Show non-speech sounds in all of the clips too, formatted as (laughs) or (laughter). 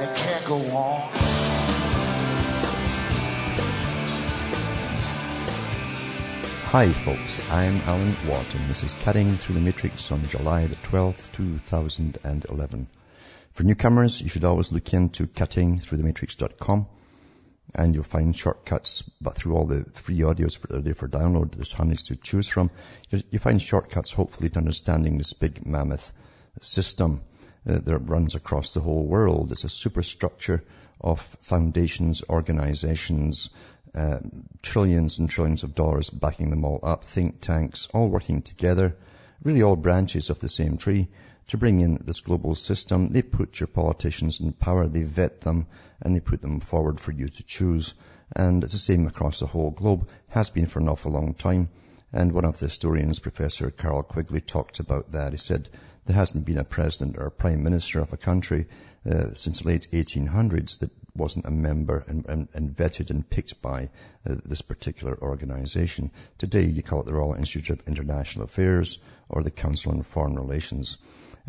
and it can't go on. Hi folks, I'm Alan Watt and this is Cutting Through the Matrix on July the 12th, 2011. For newcomers, you should always look into cuttingthroughthematrix.com and you'll find shortcuts, but through all the free audios that are there for download, there's hundreds to choose from. You find shortcuts hopefully to understanding this big mammoth system uh, that runs across the whole world. It's a superstructure of foundations, organizations, uh, trillions and trillions of dollars backing them all up, think tanks, all working together, really all branches of the same tree to bring in this global system. They put your politicians in power, they vet them, and they put them forward for you to choose. And it's the same across the whole globe, has been for an awful long time. And one of the historians, Professor Carroll Quigley, talked about that. He said, there hasn't been a president or a prime minister of a country uh, since the late 1800s that wasn't a member and, and, and vetted and picked by uh, this particular organization. Today you call it the Royal Institute of International Affairs or the Council on Foreign Relations.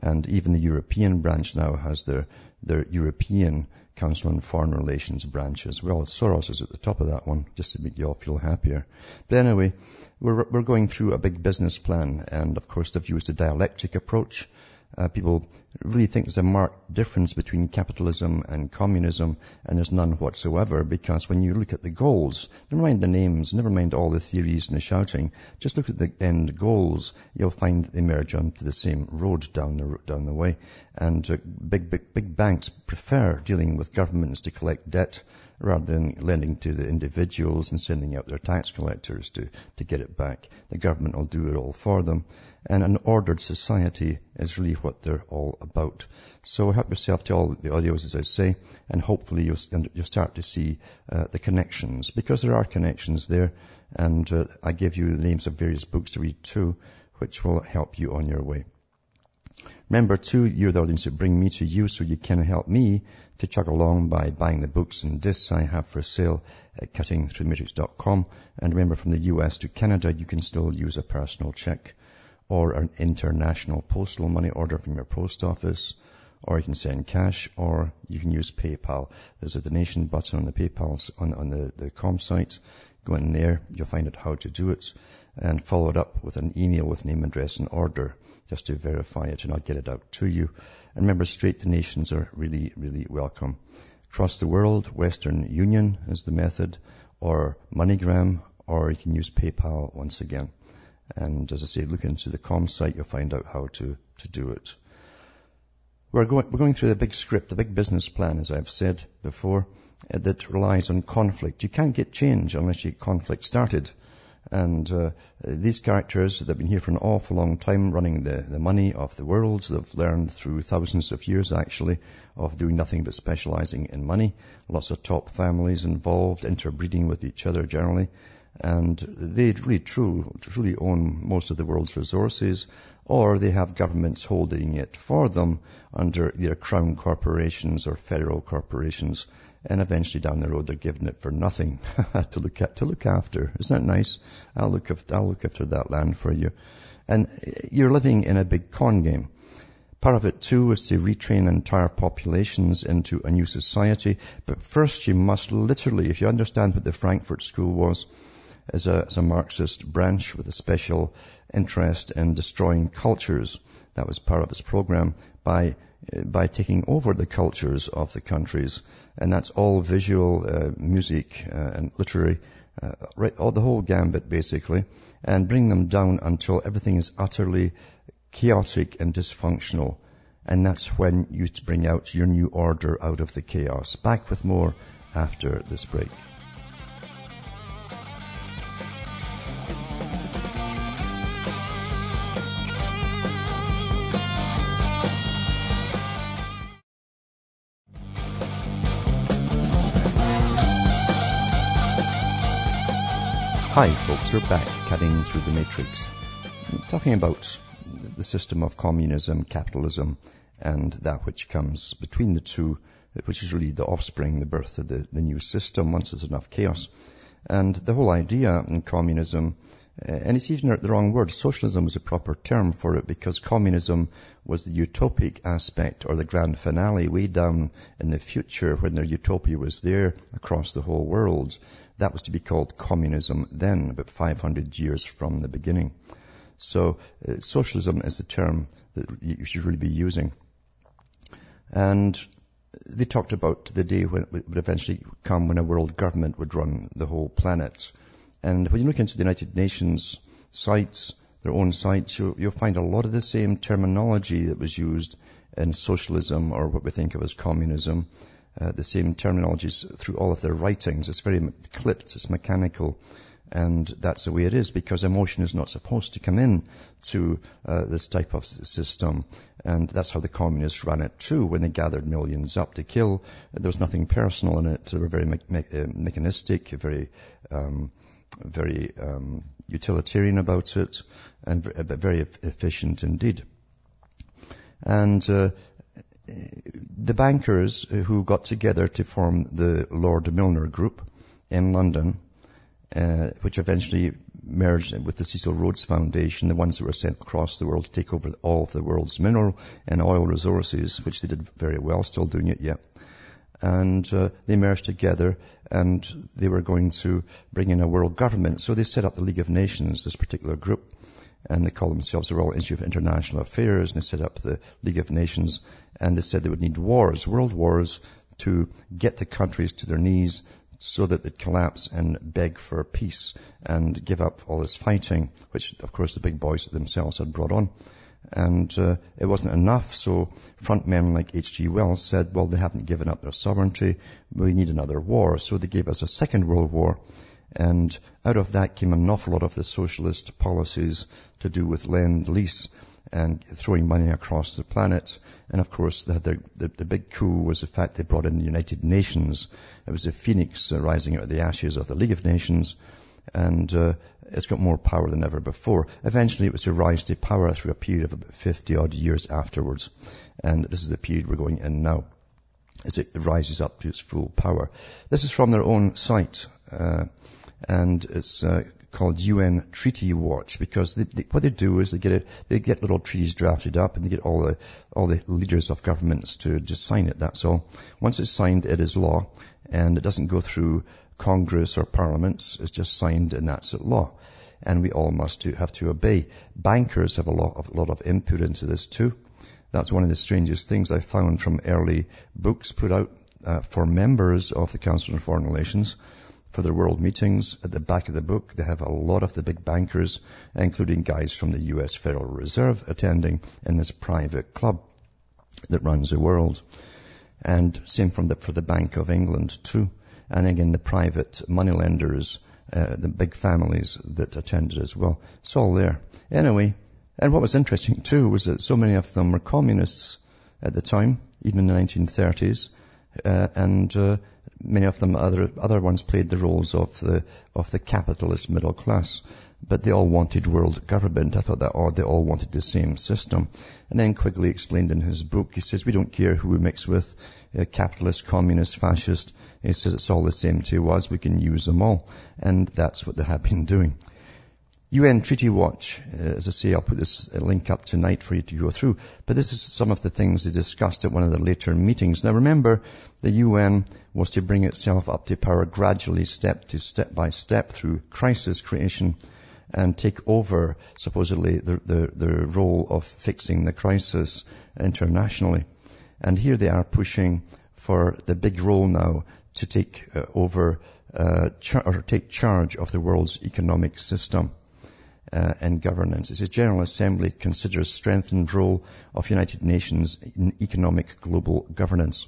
And even the European branch now has their, their European Council on Foreign Relations branch as well. Soros is at the top of that one, just to make you all feel happier. But anyway, we're, we're going through a big business plan, and of course they've used a dialectic approach uh, people really think there's a marked difference between capitalism and communism, and there's none whatsoever because when you look at the goals, never mind the names, never mind all the theories and the shouting, just look at the end goals, you'll find they merge onto the same road down the, down the way. And uh, big, big, big banks prefer dealing with governments to collect debt rather than lending to the individuals and sending out their tax collectors to, to get it back. The government will do it all for them. And an ordered society is really what they're all about. So help yourself to all the audios, as I say, and hopefully you'll, you'll start to see uh, the connections, because there are connections there. And uh, I give you the names of various books to read too, which will help you on your way. Remember too, you're the audience that bring me to you so you can help me to chug along by buying the books and discs I have for sale at cuttingthroughthematrix.com. And remember from the US to Canada, you can still use a personal check or an international postal money order from your post office, or you can send cash, or you can use PayPal. There's a donation button on the PayPal on, on the, the com site. Go in there, you'll find out how to do it, and follow it up with an email with name, address, and order, just to verify it, and I'll get it out to you. And remember, straight donations are really, really welcome. Across the world, Western Union is the method, or MoneyGram, or you can use PayPal once again. And as I say, look into the com site, you'll find out how to, to do it. We're going, we're going through the big script, the big business plan, as I've said before, uh, that relies on conflict. You can't get change unless you get conflict started. And uh, these characters that have been here for an awful long time, running the, the money of the world, they've learned through thousands of years actually of doing nothing but specializing in money. Lots of top families involved, interbreeding with each other generally and they really true, truly own most of the world's resources, or they have governments holding it for them under their crown corporations or federal corporations, and eventually down the road they're giving it for nothing (laughs) to look at, to look after. Isn't that nice? I'll look after, I'll look after that land for you. And you're living in a big con game. Part of it too is to retrain entire populations into a new society. But first you must literally, if you understand what the Frankfurt School was, as a, as a Marxist branch with a special interest in destroying cultures. That was part of its program by by taking over the cultures of the countries, and that's all visual, uh, music, uh, and literary, uh, right, all the whole gambit basically, and bring them down until everything is utterly chaotic and dysfunctional. And that's when you bring out your new order out of the chaos. Back with more after this break. Hi folks, we're back cutting through the matrix, talking about the system of communism, capitalism, and that which comes between the two, which is really the offspring, the birth of the, the new system once there's enough chaos. And the whole idea in communism, uh, and it's even the wrong word, socialism was a proper term for it because communism was the utopic aspect or the grand finale way down in the future when the utopia was there across the whole world. That was to be called communism then, about 500 years from the beginning. So uh, socialism is the term that you should really be using. And they talked about the day when it would eventually come when a world government would run the whole planet. And when you look into the United Nations sites, their own sites, you'll, you'll find a lot of the same terminology that was used in socialism or what we think of as communism uh, the same terminologies through all of their writings. It's very clipped, it's mechanical, and that's the way it is because emotion is not supposed to come in to uh, this type of system. And that's how the communists ran it too when they gathered millions up to kill. There was nothing personal in it. They were very me- me- uh, mechanistic, very, um, very um, utilitarian about it, and very efficient indeed. And uh, the bankers who got together to form the Lord Milner Group in London, uh, which eventually merged with the Cecil Rhodes Foundation, the ones that were sent across the world to take over all of the world's mineral and oil resources, which they did very well, still doing it yet. And uh, they merged together and they were going to bring in a world government. So they set up the League of Nations, this particular group and they call themselves the Royal Institute of International Affairs, and they set up the League of Nations, and they said they would need wars, world wars, to get the countries to their knees so that they'd collapse and beg for peace and give up all this fighting, which of course the big boys themselves had brought on. And uh, it wasn't enough, so front men like H.G. Wells said, well, they haven't given up their sovereignty, we need another war. So they gave us a second world war, and out of that came an awful lot of the socialist policies to do with lend lease and throwing money across the planet. And of course, the, the, the, big coup was the fact they brought in the United Nations. It was a phoenix uh, rising out of the ashes of the League of Nations. And uh, it's got more power than ever before. Eventually, it was to rise to power through a period of about 50 odd years afterwards. And this is the period we're going in now as it rises up to its full power. This is from their own site. Uh, and it's uh, called UN Treaty Watch because they, they, what they do is they get it, they get little treaties drafted up and they get all the all the leaders of governments to just sign it. That's all. Once it's signed, it is law, and it doesn't go through Congress or parliaments. It's just signed, and that's it, law. And we all must have to obey. Bankers have a lot of a lot of input into this too. That's one of the strangest things I found from early books put out uh, for members of the Council on Foreign Relations for their world meetings. At the back of the book, they have a lot of the big bankers, including guys from the US Federal Reserve attending in this private club that runs the world. And same from the, for the Bank of England too. And again, the private moneylenders, uh, the big families that attended as well. It's all there. Anyway, and what was interesting too was that so many of them were communists at the time, even in the 1930s. Uh, and uh, many of them, other, other ones played the roles of the, of the capitalist middle class. But they all wanted world government. I thought that odd. They all wanted the same system. And then Quigley explained in his book, he says, we don't care who we mix with, uh, capitalist, communist, fascist. He says it's all the same to us. We can use them all. And that's what they have been doing. UN Treaty Watch, uh, as I say, I'll put this link up tonight for you to go through. But this is some of the things they discussed at one of the later meetings. Now remember, the UN was to bring itself up to power gradually, step to step by step through crisis creation and take over, supposedly, the, the, the role of fixing the crisis internationally. And here they are pushing for the big role now to take uh, over uh, char- or take charge of the world's economic system uh, and governance. It says General Assembly considers strengthened role of United Nations in economic global governance.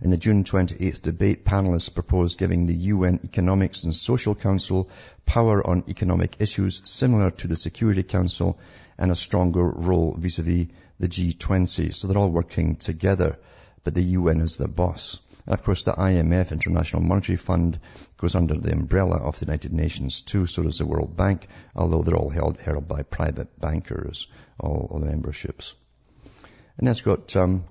In the June 28th debate, panelists proposed giving the UN Economics and Social Council power on economic issues similar to the Security Council and a stronger role vis-à-vis the G20. So they're all working together, but the UN is the boss. And of course, the IMF, International Monetary Fund, goes under the umbrella of the United Nations too, so does the World Bank, although they're all held, held by private bankers, all, all the memberships. And then it's got um,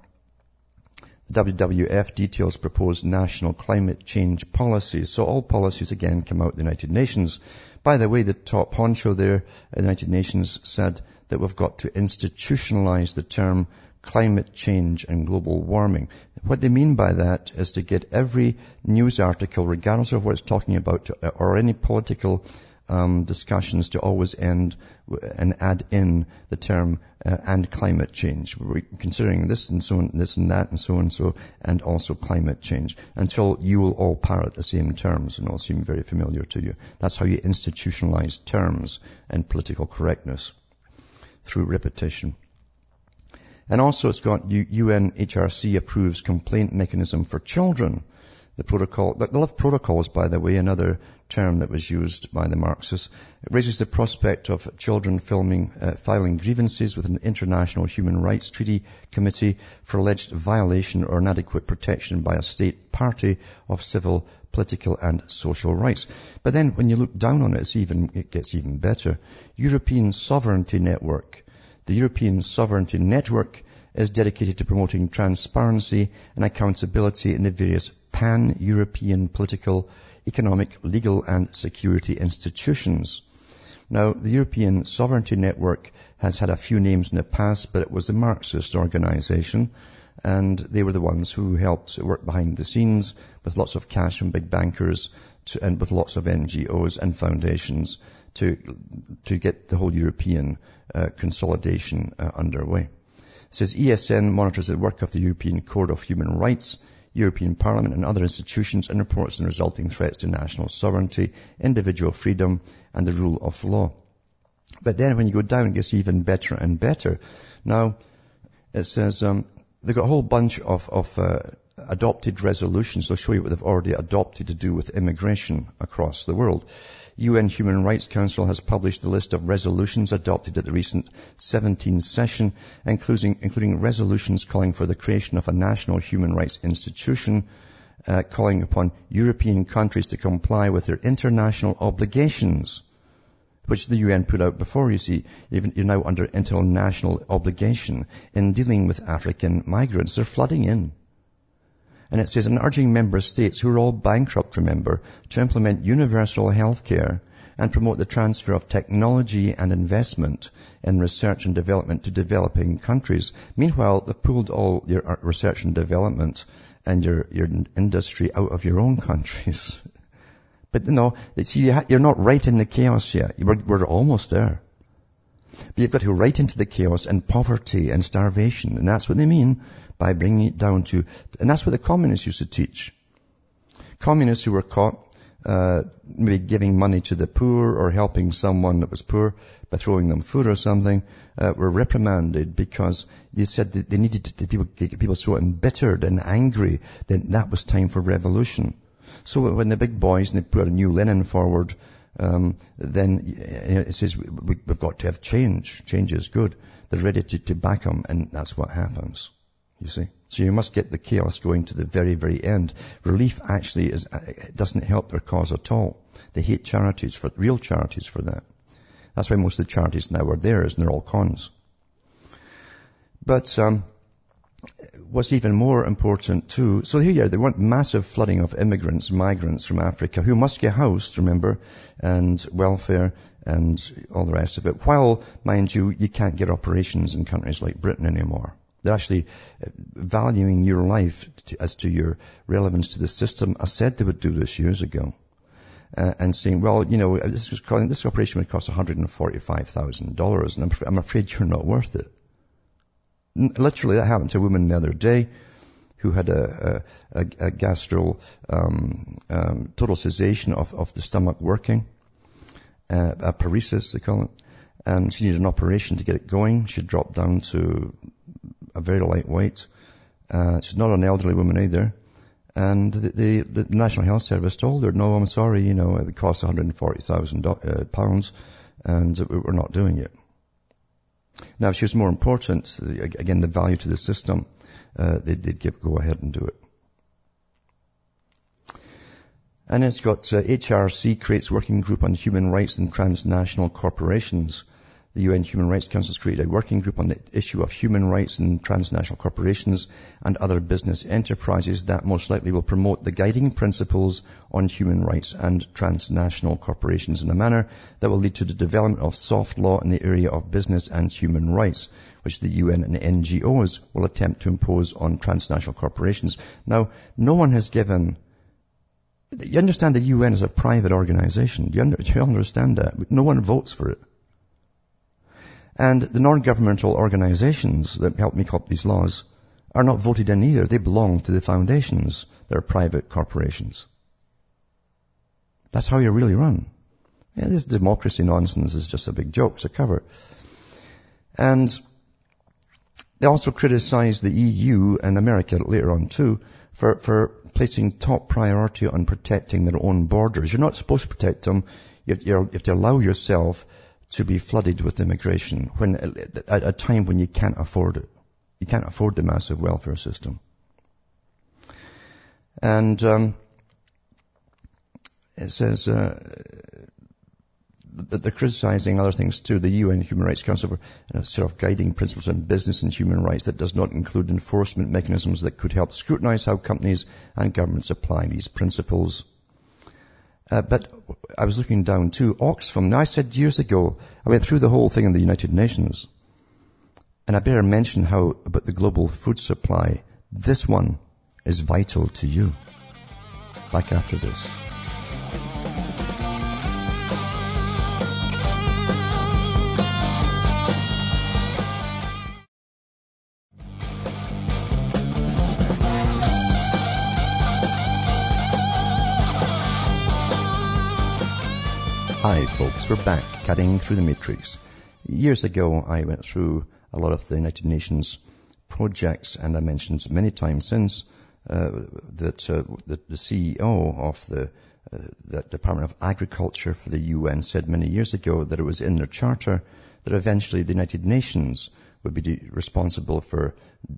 WWF details proposed national climate change policies. So all policies again come out of the United Nations. By the way, the top honcho there the United Nations said that we've got to institutionalize the term climate change and global warming. What they mean by that is to get every news article, regardless of what it's talking about, or any political um, discussions to always end and add in the term uh, and climate change. We're considering this and so on, this and that and so on and so, and also climate change until you will all parrot the same terms and all seem very familiar to you. That's how you institutionalize terms and political correctness through repetition. And also it's got UNHRC approves complaint mechanism for children the protocol, they love protocols, by the way, another term that was used by the Marxists. It raises the prospect of children filming, uh, filing grievances with an international human rights treaty committee for alleged violation or inadequate protection by a state party of civil, political and social rights. But then when you look down on it, it's even, it gets even better. European Sovereignty Network. The European Sovereignty Network is dedicated to promoting transparency and accountability in the various pan-European political, economic, legal and security institutions. Now, the European Sovereignty Network has had a few names in the past, but it was a Marxist organization and they were the ones who helped work behind the scenes with lots of cash from big bankers to, and with lots of NGOs and foundations to, to get the whole European uh, consolidation uh, underway. It says ESN monitors the work of the European Court of Human Rights, European Parliament and other institutions and reports on resulting threats to national sovereignty, individual freedom and the rule of law. But then when you go down, it gets even better and better. Now, it says um, they've got a whole bunch of, of uh, adopted resolutions. They'll show you what they've already adopted to do with immigration across the world. UN Human Rights Council has published a list of resolutions adopted at the recent 17th session, including, including resolutions calling for the creation of a national human rights institution, uh, calling upon European countries to comply with their international obligations, which the UN put out before, you see. Even, you're now under international obligation in dealing with African migrants. They're flooding in. And it says, and urging member states who are all bankrupt, remember, to implement universal health care and promote the transfer of technology and investment in research and development to developing countries. Meanwhile, they've pulled all your uh, research and development and your, your industry out of your own countries. (laughs) But no, see, you're not right in the chaos yet. We're, we're almost there. But you've got to go right into the chaos and poverty and starvation. And that's what they mean by bringing it down to, and that's what the communists used to teach. Communists who were caught uh, maybe giving money to the poor or helping someone that was poor by throwing them food or something, uh, were reprimanded because they said that they needed to people, get people so embittered and angry that that was time for revolution. So when the big boys and they put a new Lenin forward, um, then it says we, have got to have change. Change is good. They're ready to, to back them, and that's what happens. You see? So you must get the chaos going to the very, very end. Relief actually is, uh, doesn't help their cause at all. They hate charities for, real charities for that. That's why most of the charities now are theirs and they're all cons. But, um, what's even more important too, so here you are, they want massive flooding of immigrants, migrants from Africa who must get housed, remember, and welfare and all the rest of it. While, mind you, you can't get operations in countries like Britain anymore. They're actually uh, valuing your life to, as to your relevance to the system. I said they would do this years ago. Uh, and saying, well, you know, this, this operation would cost $145,000 and I'm, I'm afraid you're not worth it. Literally, that happened to a woman the other day who had a, a, a, gastro, um, um, total cessation of, of the stomach working, uh, a paresis, they call it. And she needed an operation to get it going. She dropped down to a very lightweight. Uh, she's not an elderly woman either. And the, the, the, National Health Service told her, no, I'm sorry, you know, it would cost 140,000 uh, pounds and we're not doing it. Now, if she was more important, again, the value to the system, uh, they did give go ahead and do it. And it's got uh, HRC creates working group on human rights and transnational corporations. The UN Human Rights Council has created a working group on the issue of human rights and transnational corporations and other business enterprises that most likely will promote the guiding principles on human rights and transnational corporations in a manner that will lead to the development of soft law in the area of business and human rights, which the UN and NGOs will attempt to impose on transnational corporations. Now, no one has given you understand the UN is a private organization. Do you, under, do you understand that? No one votes for it. And the non-governmental organizations that help make up these laws are not voted in either. They belong to the foundations. They're private corporations. That's how you really run. Yeah, this democracy nonsense is just a big joke. It's a cover. And they also criticize the EU and America later on too for, for placing top priority on protecting their own borders. You're not supposed to protect them. You have to allow yourself to be flooded with immigration when, at a time when you can't afford it. You can't afford the massive welfare system. And um, it says uh, that they're criticizing other things too. The UN Human Rights Council for a sort of guiding principles on business and human rights that does not include enforcement mechanisms that could help scrutinize how companies and governments apply these principles. Uh, but I was looking down too, Oxfam. Now I said years ago, I went through the whole thing in the United Nations. And I better mention how about the global food supply. This one is vital to you. Back after this. Hi folks, we're back cutting through the matrix. Years ago I went through a lot of the United Nations projects and I mentioned many times since uh, that uh, the, the, CEO of the, uh, the Department of Agriculture for the UN said many years ago that it was in their charter that eventually the United Nations would be responsible for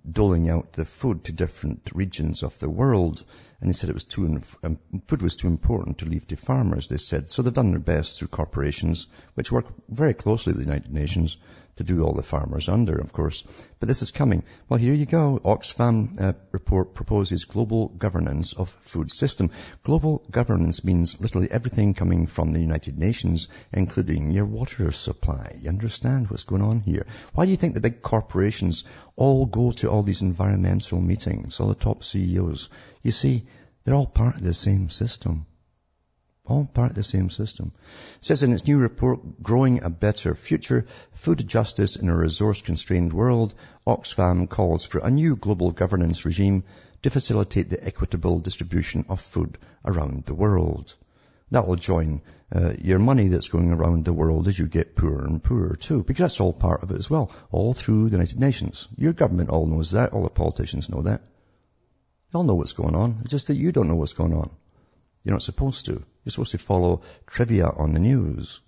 doling out the food to different regions of the world and they said it was too, um, food was too important to leave to farmers, they said. So they've done their best through corporations, which work very closely with the United Nations, to do all the farmers under, of course. But this is coming. Well, here you go. Oxfam uh, report proposes global governance of food system. Global governance means literally everything coming from the United Nations, including your water supply. You understand what's going on here? Why do you think the big corporations all go to all these environmental meetings, all the top CEOs? You see, they're all part of the same system. All part of the same system. It says in its new report, Growing a Better Future, Food Justice in a Resource-Constrained World, Oxfam calls for a new global governance regime to facilitate the equitable distribution of food around the world. That will join uh, your money that's going around the world as you get poorer and poorer too, because that's all part of it as well, all through the United Nations. Your government all knows that, all the politicians know that. They all know what's going on. It's just that you don't know what's going on. You're not supposed to. You're supposed to follow trivia on the news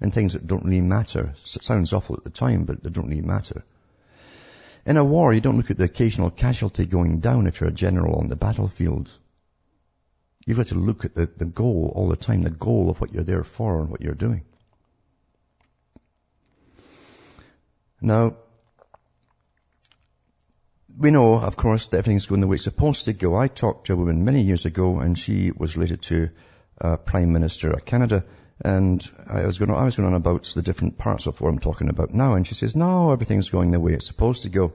and things that don't really matter. It sounds awful at the time, but they don't really matter. In a war, you don't look at the occasional casualty going down if you're a general on the battlefield. You've got to look at the, the goal all the time, the goal of what you're there for and what you're doing. Now, we know, of course, that everything's going the way it's supposed to go. I talked to a woman many years ago, and she was related to uh, Prime Minister of Canada, and I was going, on, I was going on about the different parts of what I'm talking about now, and she says, "No, everything's going the way it's supposed to go."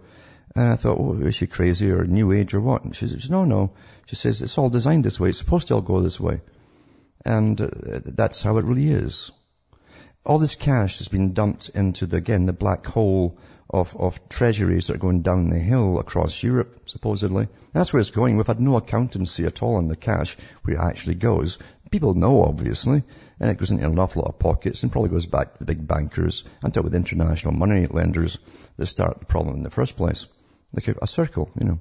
And I thought, oh, is she crazy or new age or what? And she says, no, no. She says, it's all designed this way. It's supposed to all go this way. And uh, that's how it really is. All this cash has been dumped into the, again, the black hole of, of treasuries that are going down the hill across Europe, supposedly. That's where it's going. We've had no accountancy at all on the cash, where it actually goes. People know, obviously, and it goes into an awful lot of pockets and probably goes back to the big bankers and to with international money lenders that start the problem in the first place. Like a, a circle, you know.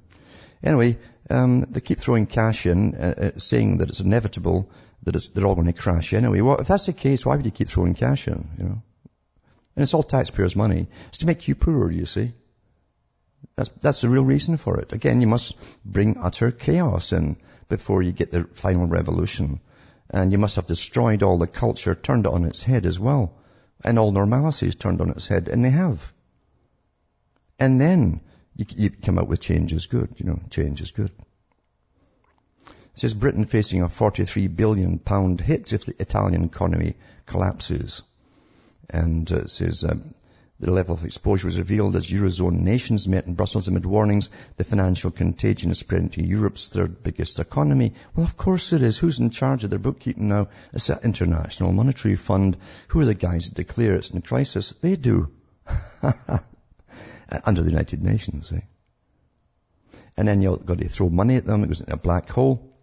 Anyway, um, they keep throwing cash in, uh, uh, saying that it's inevitable that it's, they're all going to crash anyway. Well, if that's the case, why would you keep throwing cash in, you know? And it's all taxpayers' money. It's to make you poorer, you see. That's, that's the real reason for it. Again, you must bring utter chaos in before you get the final revolution. And you must have destroyed all the culture, turned it on its head as well. And all normality is turned on its head, and they have. And then you, you come out with change is good. You know, change is good. It says Britain facing a 43 billion pound hit if the Italian economy collapses. And uh, it says um, the level of exposure was revealed as Eurozone nations met in Brussels amid warnings the financial contagion is spreading to Europe's third biggest economy. Well, of course it is. Who's in charge of their bookkeeping now? It's the International Monetary Fund. Who are the guys that declare it's in a crisis? They do. (laughs) Under the United Nations, eh? And then you've got to throw money at them. It goes into a black hole.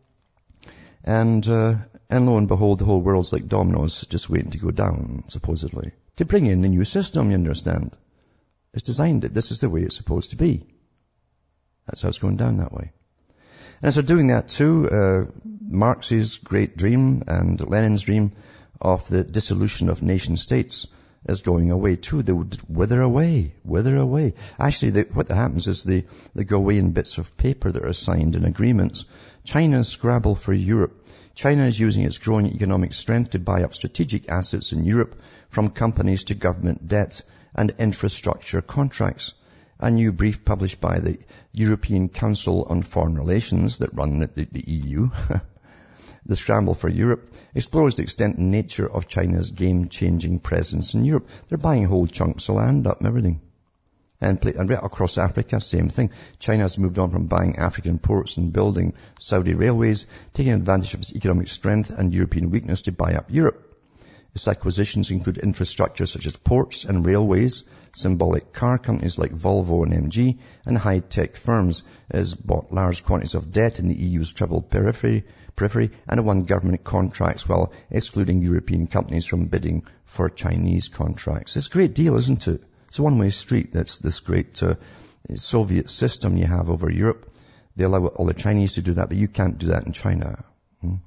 And, uh, and lo and behold, the whole world's like dominoes, just waiting to go down, supposedly. To bring in the new system, you understand. It's designed it. This is the way it's supposed to be. That's how it's going down that way. And they're doing that too, uh, Marx's great dream and Lenin's dream of the dissolution of nation states is going away too. They would wither away, wither away. Actually, what happens is they, they go away in bits of paper that are signed in agreements. China's scrabble for Europe. China is using its growing economic strength to buy up strategic assets in Europe from companies to government debt and infrastructure contracts. A new brief published by the European Council on Foreign Relations that run the, the, the EU (laughs) The scramble for Europe explores the extent and nature of China's game-changing presence in Europe. They're buying whole chunks of land up and everything. And, and right across Africa, same thing. China's moved on from buying African ports and building Saudi railways, taking advantage of its economic strength and European weakness to buy up Europe. Its acquisitions include infrastructure such as ports and railways, symbolic car companies like Volvo and MG, and high-tech firms has bought large quantities of debt in the EU's troubled periphery, periphery and won government contracts while excluding European companies from bidding for Chinese contracts. It's a great deal, isn't it? It's a one-way street. That's this great uh, Soviet system you have over Europe. They allow all the Chinese to do that, but you can't do that in China. Hmm?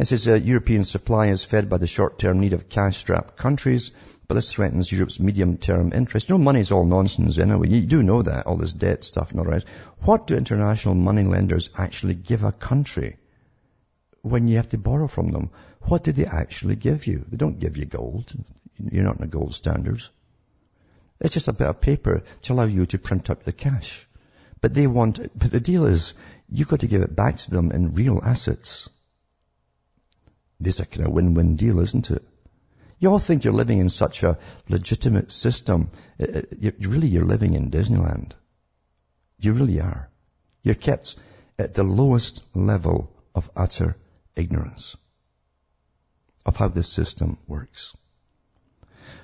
It says uh, European supply is fed by the short-term need of cash-strapped countries, but this threatens Europe's medium-term interest. You know, money's all nonsense anyway. You do know that, all this debt stuff and all right. What do international money lenders actually give a country when you have to borrow from them? What do they actually give you? They don't give you gold. You're not in the gold standards. It's just a bit of paper to allow you to print up the cash. But they want, but the deal is, you've got to give it back to them in real assets. This is a kind of win-win deal, isn't it? You all think you're living in such a legitimate system. Uh, uh, you, really, you're living in Disneyland. You really are. You're kept at the lowest level of utter ignorance of how this system works.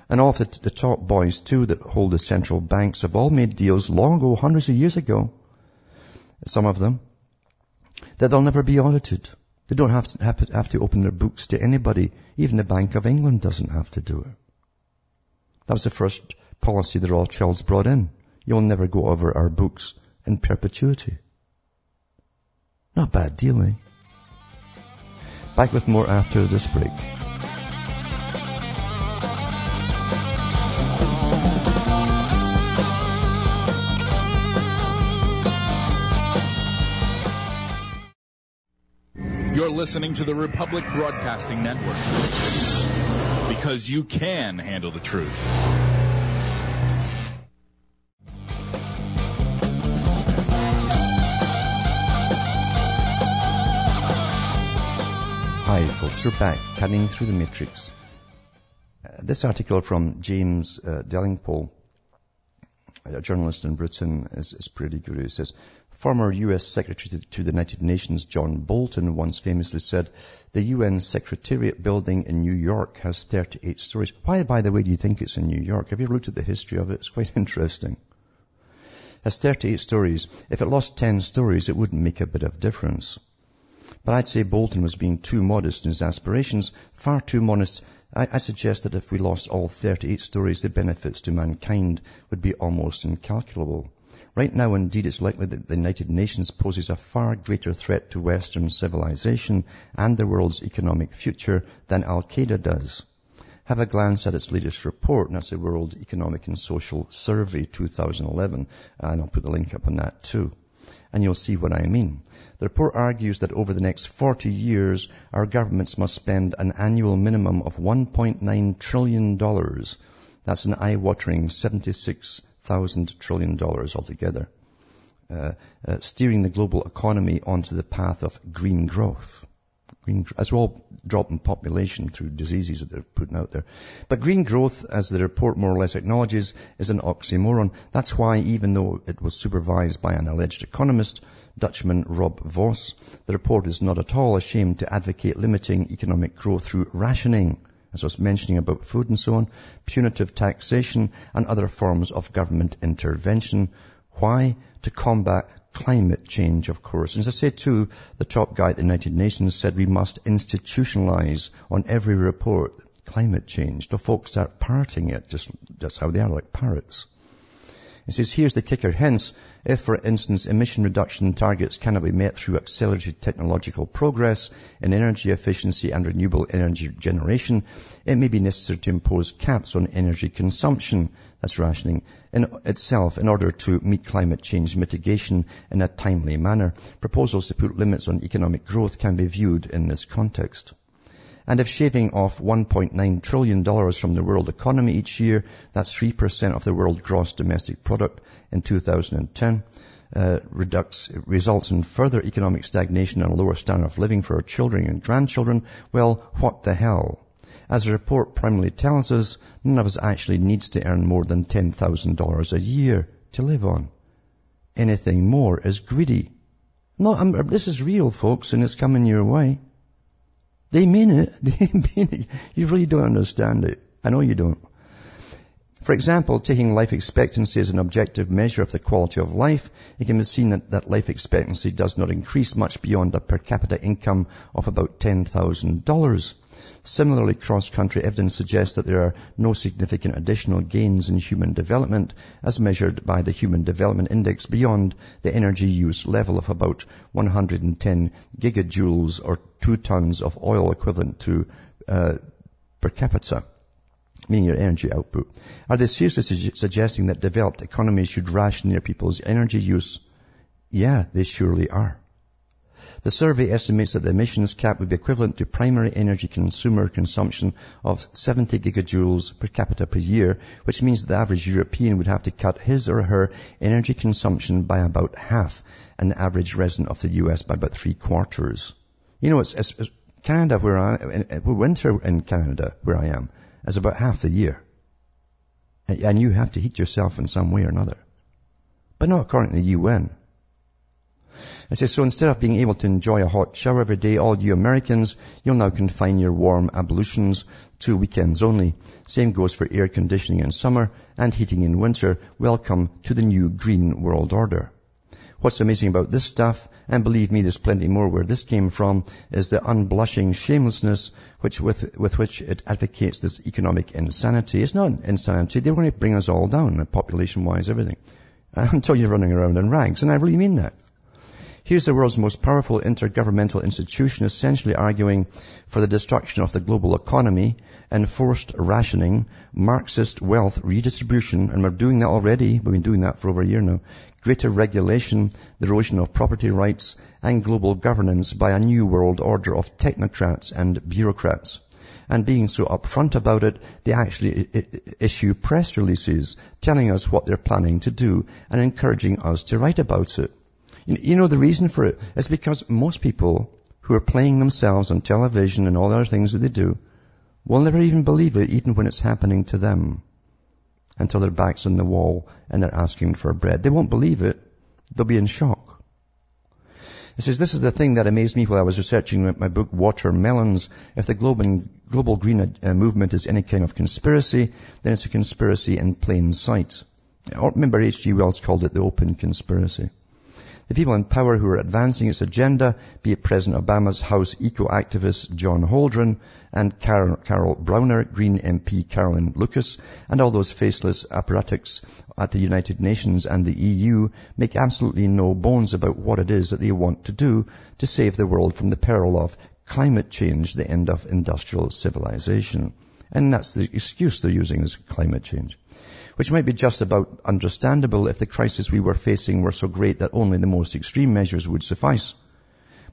And all of the, the, top boys too that hold the central banks have all made deals long ago, hundreds of years ago, some of them, that they'll never be audited. They don't have to, have to open their books to anybody. Even the Bank of England doesn't have to do it. That was the first policy the Rothschilds brought in. You'll never go over our books in perpetuity. Not bad deal, eh? Back with more after this break. Listening to the Republic Broadcasting Network because you can handle the truth. Hi folks, we're back, cutting through the matrix. Uh, this article from James uh, Delingpole a journalist in Britain, is, is pretty good. He says, former U.S. Secretary to, the United Nations, John Bolton, once famously said, the UN Secretariat building in New York has 38 stories. Why, by the way, do you think it's in New York? Have you ever looked at the history of it? It's quite (laughs) interesting. Has 38 stories. If it lost 10 stories, it wouldn't make a bit of difference. But I'd say Bolton was being too modest in his aspirations, far too modest I, I suggest that if we lost all 38 stories, the benefits to mankind would be almost incalculable. Right now, indeed, it's likely that the United Nations poses a far greater threat to Western civilization and the world's economic future than Al-Qaeda does. Have a glance at its latest report, and that's the World Economic and Social Survey 2011, and I'll put the link up on that too. And you'll see what I mean. The report argues that over the next 40 years, our governments must spend an annual minimum of $1.9 trillion. That's an eye-watering $76,000 trillion altogether. Uh, uh, steering the global economy onto the path of green growth. Green, as well dropping population through diseases that they're putting out there. But green growth, as the report more or less acknowledges, is an oxymoron. That's why even though it was supervised by an alleged economist, Dutchman Rob Vos, the report is not at all ashamed to advocate limiting economic growth through rationing as I was mentioning about food and so on, punitive taxation and other forms of government intervention. Why? To combat climate change, of course. And as I said too, the top guy at the United Nations said we must institutionalize on every report climate change. The folks start parroting it, just that's how they are, like parrots. It says, here's the kicker. Hence, if, for instance, emission reduction targets cannot be met through accelerated technological progress in energy efficiency and renewable energy generation, it may be necessary to impose caps on energy consumption, that's rationing, in itself in order to meet climate change mitigation in a timely manner. Proposals to put limits on economic growth can be viewed in this context. And if shaving off $1.9 trillion from the world economy each year, that's 3% of the world gross domestic product in 2010, uh, reducts, results in further economic stagnation and a lower standard of living for our children and grandchildren, well, what the hell? As the report primarily tells us, none of us actually needs to earn more than $10,000 a year to live on. Anything more is greedy. No, I'm, this is real, folks, and it's coming your way. They mean it. (laughs) They mean it. You really don't understand it. I know you don't. For example, taking life expectancy as an objective measure of the quality of life, it can be seen that, that life expectancy does not increase much beyond a per capita income of about $10,000. Similarly, cross-country evidence suggests that there are no significant additional gains in human development as measured by the Human Development Index beyond the energy use level of about 110 gigajoules or two tons of oil equivalent to uh, per capita meaning your energy output. Are they seriously su- suggesting that developed economies should ration their people's energy use? Yeah, they surely are. The survey estimates that the emissions cap would be equivalent to primary energy consumer consumption of 70 gigajoules per capita per year, which means that the average European would have to cut his or her energy consumption by about half and the average resident of the US by about three quarters. You know, it's, it's, Canada where I, winter in Canada where I am is about half the year. And you have to heat yourself in some way or another. But not according to the UN. I say, so instead of being able to enjoy a hot shower every day, all you Americans, you'll now confine your warm ablutions to weekends only. Same goes for air conditioning in summer and heating in winter. Welcome to the new green world order. What's amazing about this stuff, and believe me, there's plenty more where this came from, is the unblushing shamelessness which with, with which it advocates this economic insanity. It's not insanity. They want to bring us all down, population-wise, everything. (laughs) Until you're running around in rags. And I really mean that. Here's the world's most powerful intergovernmental institution essentially arguing for the destruction of the global economy, enforced rationing, Marxist wealth redistribution, and we're doing that already, we've been doing that for over a year now, greater regulation, the erosion of property rights, and global governance by a new world order of technocrats and bureaucrats. And being so upfront about it, they actually issue press releases telling us what they're planning to do and encouraging us to write about it. You know the reason for it is because most people who are playing themselves on television and all the other things that they do will never even believe it even when it's happening to them until their back's on the wall and they're asking for bread. They won't believe it. They'll be in shock. It says, this is the thing that amazed me while I was researching my book, Watermelons. If the global, green uh, movement is any kind of conspiracy, then it's a conspiracy in plain sight. Remember H.G. Wells called it the open conspiracy. The people in power who are advancing its agenda, be it President Obama's House eco-activist John Holdren and Carol, Browner, Green MP Carolyn Lucas, and all those faceless apparatchiks at the United Nations and the EU make absolutely no bones about what it is that they want to do to save the world from the peril of climate change, the end of industrial civilization. And that's the excuse they're using is climate change. Which might be just about understandable if the crisis we were facing were so great that only the most extreme measures would suffice.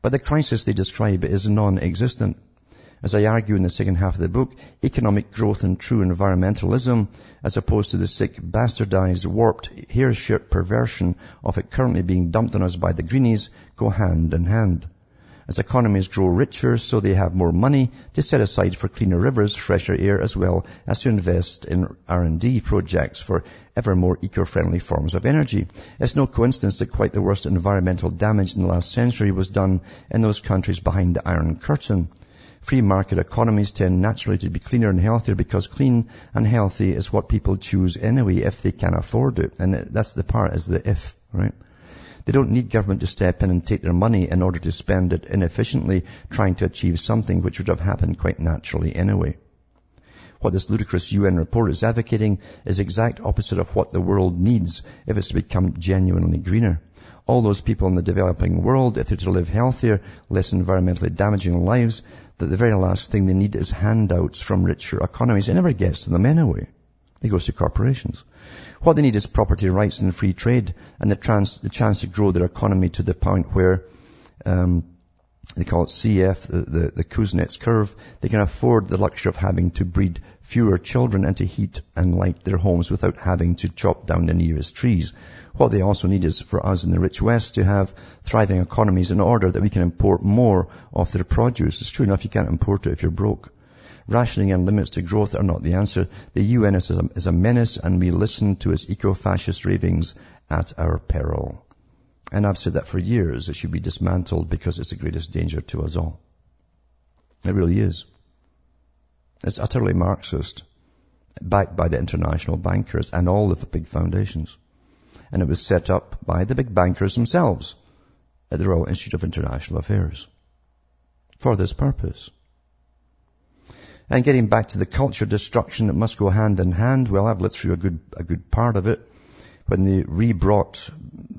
But the crisis they describe is non-existent. As I argue in the second half of the book, economic growth and true environmentalism, as opposed to the sick, bastardized, warped, hair-shirt perversion of it currently being dumped on us by the greenies, go hand in hand. As economies grow richer, so they have more money to set aside for cleaner rivers, fresher air, as well as to invest in R&D projects for ever more eco-friendly forms of energy. It's no coincidence that quite the worst environmental damage in the last century was done in those countries behind the Iron Curtain. Free market economies tend naturally to be cleaner and healthier because clean and healthy is what people choose anyway if they can afford it. And that's the part is the if, right? They don't need government to step in and take their money in order to spend it inefficiently trying to achieve something which would have happened quite naturally anyway. What this ludicrous UN report is advocating is exact opposite of what the world needs if it's to become genuinely greener. All those people in the developing world, if they're to live healthier, less environmentally damaging lives, that the very last thing they need is handouts from richer economies. It never gets to them anyway. It goes to corporations. What they need is property rights and free trade and the, trans, the chance to grow their economy to the point where um, they call it CF, the, the, the Kuznets curve. They can afford the luxury of having to breed fewer children and to heat and light their homes without having to chop down the nearest trees. What they also need is for us in the rich West to have thriving economies in order that we can import more of their produce. It's true enough you can't import it if you're broke. Rationing and limits to growth are not the answer. The UN is a, is a menace and we listen to its eco-fascist ravings at our peril. And I've said that for years. It should be dismantled because it's the greatest danger to us all. It really is. It's utterly Marxist, backed by the international bankers and all of the big foundations. And it was set up by the big bankers themselves at the Royal Institute of International Affairs for this purpose. And getting back to the culture destruction that must go hand in hand, well, I've lived through a good, a good part of it. When they re-brought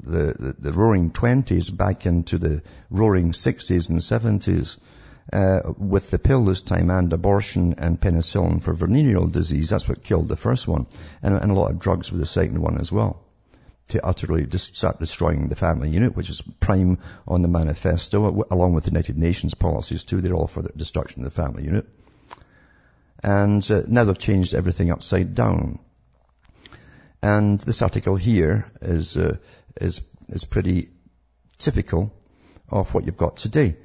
the, the, the roaring twenties back into the roaring sixties and seventies, uh, with the pill this time and abortion and penicillin for venereal disease. That's what killed the first one. And, and a lot of drugs with the second one as well. To utterly just start destroying the family unit, which is prime on the manifesto, along with the United Nations policies too. They're all for the destruction of the family unit. And uh, now they've changed everything upside down. And this article here is, uh, is, is pretty typical of what you've got today.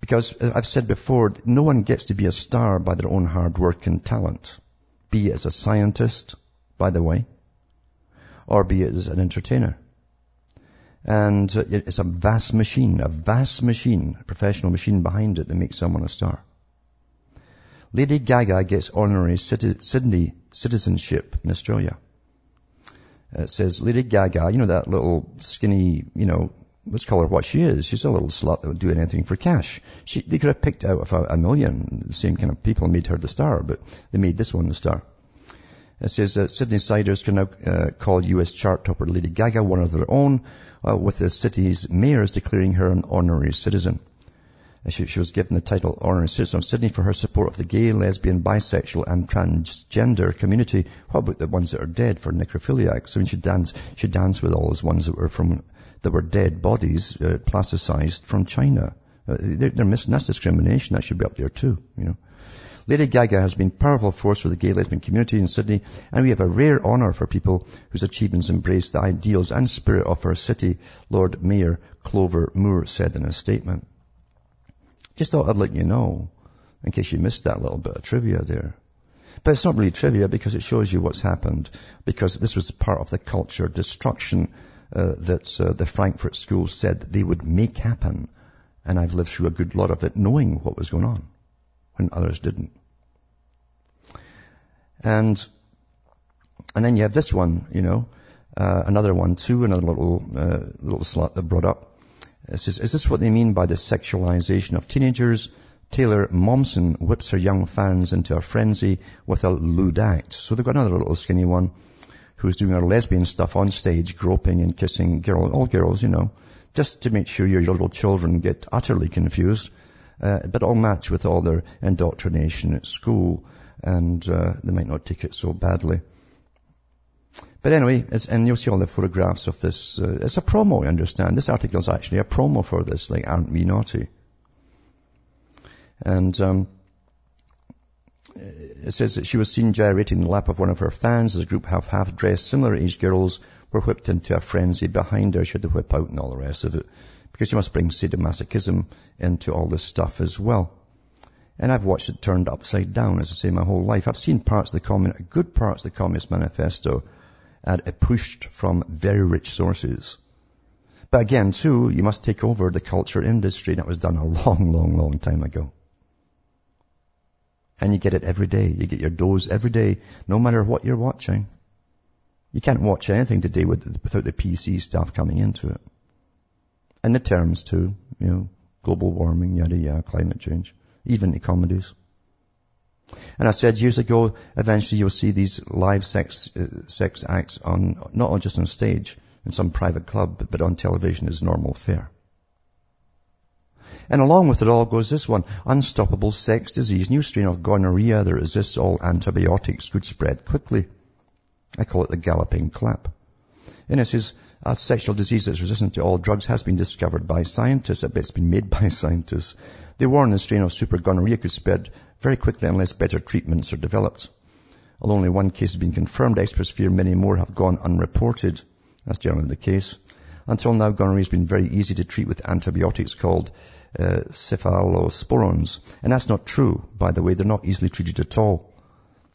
Because uh, I've said before, no one gets to be a star by their own hard work and talent. Be it as a scientist, by the way, or be it as an entertainer. And uh, it's a vast machine, a vast machine, a professional machine behind it that makes someone a star. Lady Gaga gets honorary Sydney citizenship in Australia. It says Lady Gaga, you know that little skinny, you know, let's call her what she is. She's a little slut that would do anything for cash. She, they could have picked out of a, a million, the same kind of people and made her the star, but they made this one the star. It says that Sydney Siders can now uh, call US chart topper Lady Gaga one of their own, uh, with the city's mayors declaring her an honorary citizen. She, she, was given the title Honorary Citizen of Sydney for her support of the gay, lesbian, bisexual and transgender community. What about the ones that are dead for necrophiliacs? I mean, she danced, she danced with all those ones that were from, that were dead bodies, uh, plasticized from China. Uh, they're, they're missing, that's discrimination. That should be up there too, you know. Lady Gaga has been a powerful force for the gay lesbian community in Sydney, and we have a rare honour for people whose achievements embrace the ideals and spirit of our city, Lord Mayor Clover Moore said in a statement. Just thought I'd let you know, in case you missed that little bit of trivia there. But it's not really trivia because it shows you what's happened, because this was part of the culture destruction uh, that uh, the Frankfurt School said they would make happen. And I've lived through a good lot of it knowing what was going on when others didn't. And, and then you have this one, you know, uh, another one too, another little, uh, little slot that brought up. It says, is this what they mean by the sexualization of teenagers? Taylor Momsen whips her young fans into a frenzy with a lewd act. So they've got another little skinny one who's doing her lesbian stuff on stage, groping and kissing girls, all girls, you know, just to make sure your little children get utterly confused. Uh, but all match with all their indoctrination at school, and uh, they might not take it so badly. But anyway, and you'll see all the photographs of this. Uh, it's a promo, I understand. This article is actually a promo for this, like, aren't we naughty? And um, it says that she was seen gyrating in the lap of one of her fans as a group of half-dressed, similar-aged girls were whipped into a frenzy behind her. She had to whip out and all the rest of it. Because she must bring sadomasochism into all this stuff as well. And I've watched it turned upside down, as I say, my whole life. I've seen parts of the communist, good parts of the Communist Manifesto at, pushed from very rich sources. But again, too, you must take over the culture industry. That was done a long, long, long time ago. And you get it every day. You get your dose every day, no matter what you're watching. You can't watch anything today without the PC stuff coming into it. And the terms too, you know, global warming, yada yada, climate change, even the comedies. And I said years ago, eventually you'll see these live sex, uh, sex acts on, not just on stage in some private club, but on television as normal fare. And along with it all goes this one, unstoppable sex disease, new strain of gonorrhea that resists all antibiotics could spread quickly. I call it the galloping clap. And it says, a sexual disease that's resistant to all drugs has been discovered by scientists. I bet it's been made (laughs) by scientists. They warn the strain of super gonorrhea could spread very quickly unless better treatments are developed. Although only one case has been confirmed, experts fear many more have gone unreported. That's generally the case. Until now, gonorrhea has been very easy to treat with antibiotics called uh, cephalosporins. And that's not true, by the way. They're not easily treated at all.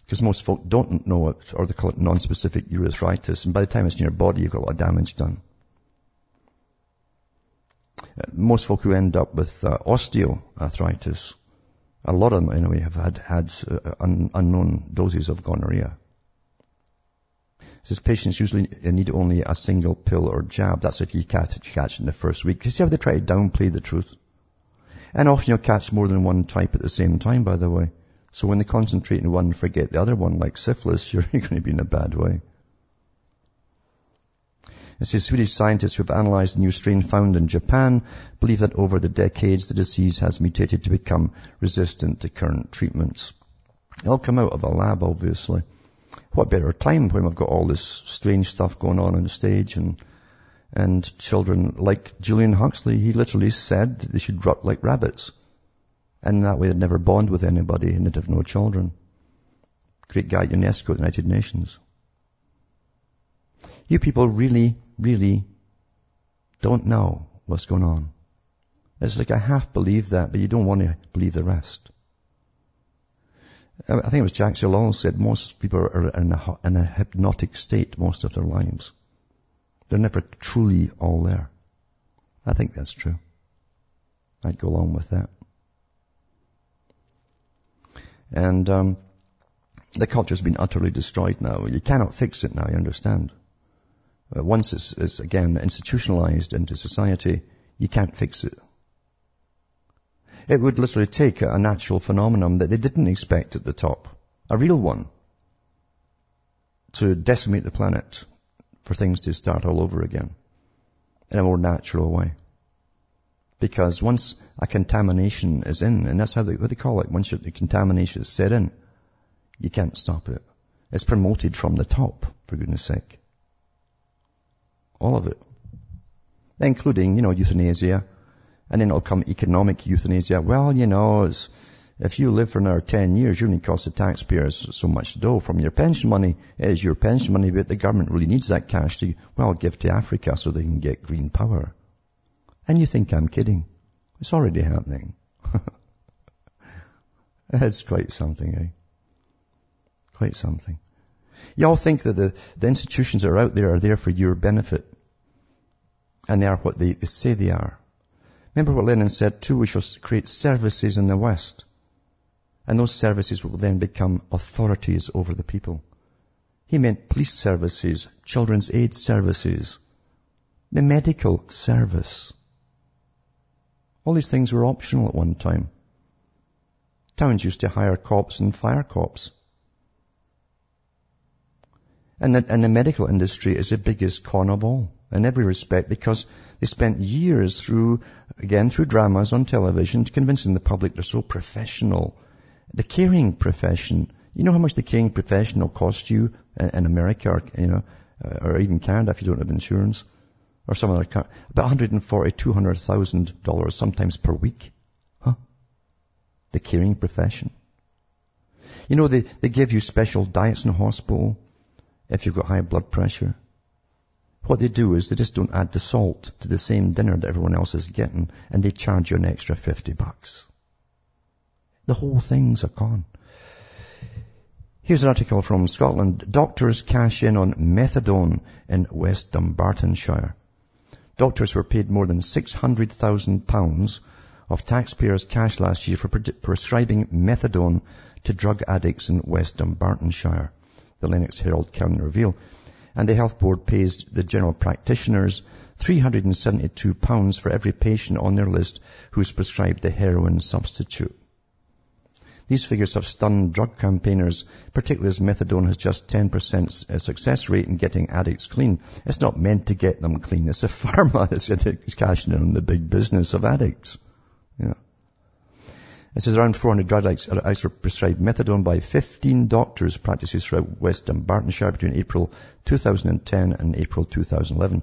Because most folk don't know it, or they call it non-specific urethritis. And by the time it's in your body, you've got a lot of damage done. Uh, most folk who end up with uh, osteoarthritis, a lot of them anyway have had, had uh, un, unknown doses of gonorrhea. Says patients usually need only a single pill or jab. That's if you catch, catch in the first week. You see how they try to downplay the truth? And often you'll catch more than one type at the same time, by the way. So when they concentrate on one and forget the other one, like syphilis, (laughs) you're going to be in a bad way. It says Swedish scientists who have analyzed the new strain found in Japan believe that over the decades the disease has mutated to become resistant to current treatments. It'll come out of a lab, obviously. What better time when we've got all this strange stuff going on on the stage and and children like Julian Huxley, he literally said they should rot like rabbits. And that way they'd never bond with anybody and they'd have no children. Great guy at UNESCO, the United Nations. You people really, really don't know what's going on. It's like I half believe that, but you don't want to believe the rest. I think it was Jack Salon said most people are in a, in a hypnotic state most of their lives. They're never truly all there. I think that's true. I'd go along with that. And um, the culture's been utterly destroyed now. You cannot fix it now, you understand. But once it's, it's again institutionalized into society, you can't fix it. It would literally take a natural phenomenon that they didn't expect at the top, a real one, to decimate the planet for things to start all over again in a more natural way. Because once a contamination is in, and that's how they, what they call it, once the contamination is set in, you can't stop it. It's promoted from the top, for goodness sake. All of it. Including, you know, euthanasia. And then it'll come economic euthanasia. Well, you know, if you live for another 10 years, you only cost the taxpayers so much dough from your pension money. It is your pension money, but the government really needs that cash to, well, give to Africa so they can get green power. And you think I'm kidding. It's already happening. (laughs) it's quite something, eh? Quite something. You all think that the, the institutions that are out there are there for your benefit. And they are what they, they say they are. Remember what Lenin said too, we shall create services in the West and those services will then become authorities over the people. He meant police services, children's aid services, the medical service. All these things were optional at one time. Towns used to hire cops and fire cops. And the, and the medical industry is the biggest con of all in every respect because they spent years through, again, through dramas on television to convincing the public they're so professional the caring profession You know how much the caring profession will cost you in, in America or, you know, uh, or even Canada if you don't have insurance? Or some other country. About 140, 200,000 dollars sometimes per week. Huh? The caring profession. You know, they, they give you special diets in the hospital if you've got high blood pressure. What they do is they just don't add the salt to the same dinner that everyone else is getting and they charge you an extra 50 bucks. The whole thing's a con. Here's an article from Scotland. Doctors cash in on methadone in West Dunbartonshire. Doctors were paid more than £600,000 of taxpayers' cash last year for prescribing methadone to drug addicts in West Dunbartonshire, the Lennox Herald can reveal. And the health board pays the general practitioners £372 for every patient on their list who's prescribed the heroin substitute. These figures have stunned drug campaigners, particularly as methadone has just 10% uh, success rate in getting addicts clean. It's not meant to get them clean. It's a (laughs) pharma that's cashing in on the big business of addicts. It says around 400 drug addicts were prescribed methadone by 15 doctors practices throughout West Dunbartonshire between April 2010 and April 2011.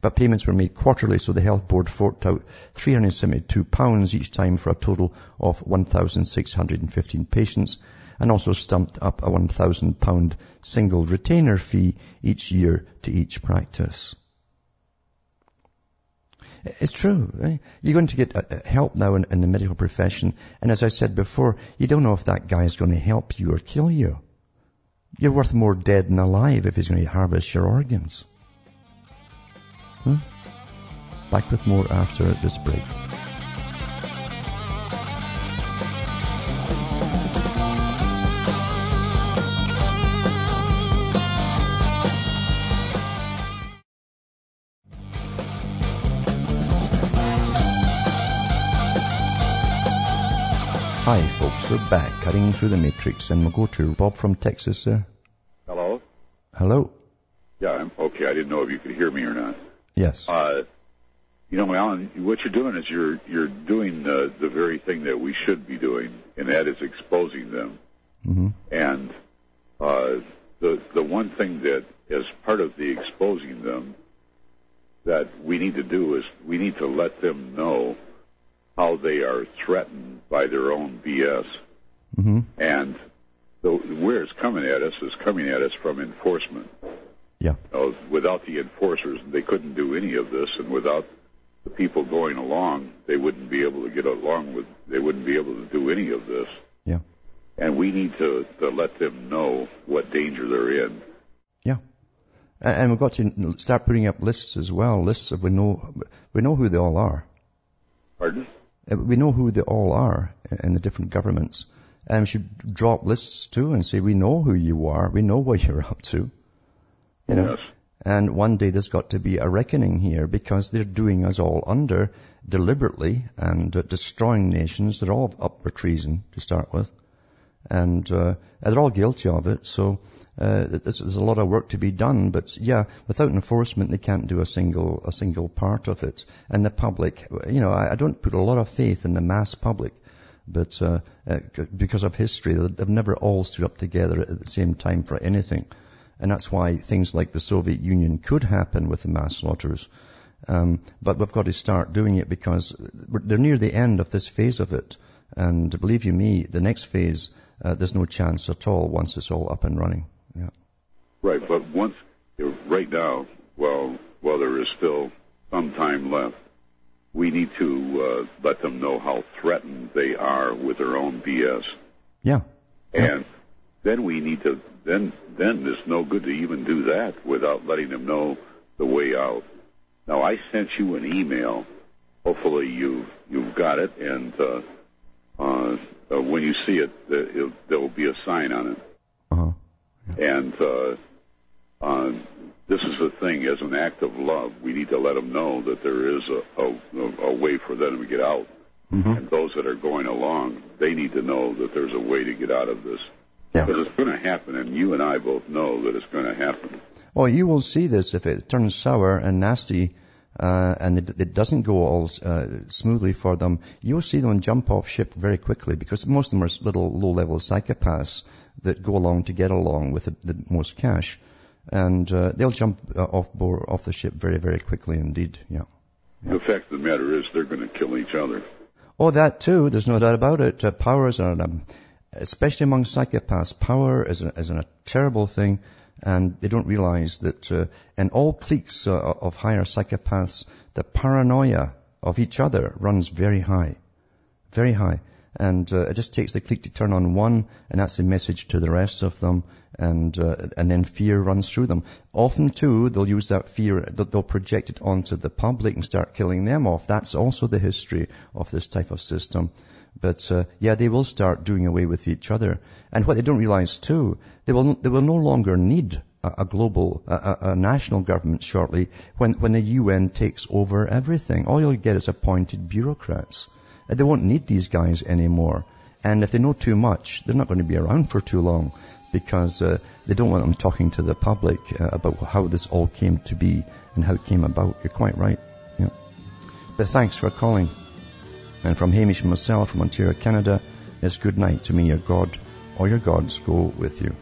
But payments were made quarterly, so the health board forked out £372 each time for a total of 1,615 patients and also stumped up a £1,000 single retainer fee each year to each practice. It's true. Right? You're going to get uh, uh, help now in, in, the medical profession. And as I said before, you don't know if that guy is going to help you or kill you. You're worth more dead than alive if he's going to harvest your organs. Back with more after this break. Hi folks, we're back cutting through the matrix and we'll go to Bob from Texas there. Hello? Hello? Yeah, I'm okay. I didn't know if you could hear me or not. Yes. Uh, you know, Alan, what you're doing is you're you're doing the the very thing that we should be doing, and that is exposing them. Mm-hmm. And uh, the the one thing that as part of the exposing them that we need to do is we need to let them know how they are threatened by their own BS. Mm-hmm. And the, where it's coming at us is coming at us from enforcement. Yeah. You know, without the enforcers, they couldn't do any of this, and without the people going along, they wouldn't be able to get along with. They wouldn't be able to do any of this. Yeah. And we need to to let them know what danger they're in. Yeah. And we've got to start putting up lists as well. Lists of we know we know who they all are. Pardon? Uh, we know who they all are in the different governments. And we should drop lists too and say, we know who you are. We know what (laughs) you're up to. You know? Yes. And one day there's got to be a reckoning here because they're doing us all under deliberately and uh, destroying nations. They're all up for treason to start with. And uh, they're all guilty of it. So uh, there's, a lot of work to be done, but yeah, without enforcement, they can't do a single a single part of it. And the public, you know, I, I don't put a lot of faith in the mass public, but uh, uh, because of history, they've never all stood up together at the same time for anything, and that's why things like the Soviet Union could happen with the mass slaughters. Um, but we've got to start doing it because they're near the end of this phase of it. And believe you me, the next phase, uh, there's no chance at all once it's all up and running. Yeah. Right, but once right now, while while there is still some time left, we need to uh, let them know how threatened they are with their own BS. Yeah. And yeah. then we need to then then it's no good to even do that without letting them know the way out. Now I sent you an email. Hopefully you you've got it, and uh, uh, uh when you see it, there will be a sign on it. Uh-huh. And uh, uh, this is the thing. As an act of love, we need to let them know that there is a, a, a way for them to get out. Mm-hmm. And those that are going along, they need to know that there's a way to get out of this. Yeah. Because it's going to happen, and you and I both know that it's going to happen. Well, you will see this if it turns sour and nasty, uh, and it, it, doesn't go all uh, smoothly for them. You'll see them jump off ship very quickly because most of them are little low-level psychopaths that go along to get along with the, the most cash. And uh, they'll jump uh, off board, off the ship very, very quickly indeed. Yeah. The fact of the matter is they're going to kill each other. Oh, that too. There's no doubt about it. Uh, power is an, um, especially among psychopaths, power is, a, is a terrible thing, and they don't realize that uh, in all cliques uh, of higher psychopaths, the paranoia of each other runs very high, very high. And uh, it just takes the clique to turn on one, and that's the message to the rest of them, and uh, and then fear runs through them. Often too, they'll use that fear, they'll project it onto the public and start killing them off. That's also the history of this type of system. But uh, yeah, they will start doing away with each other. And what they don't realize too, they will they will no longer need a, a global, a, a, national government shortly when when the UN takes over everything. All you'll get is appointed bureaucrats. They won't need these guys anymore. And if they know too much, they're not going to be around for too long because uh, they don't want them talking to the public uh, about how this all came to be and how it came about. You're quite right. Yeah. But thanks for calling. And from Hamish and myself from Ontario, Canada, it's good night to me, your God, or your gods go with you.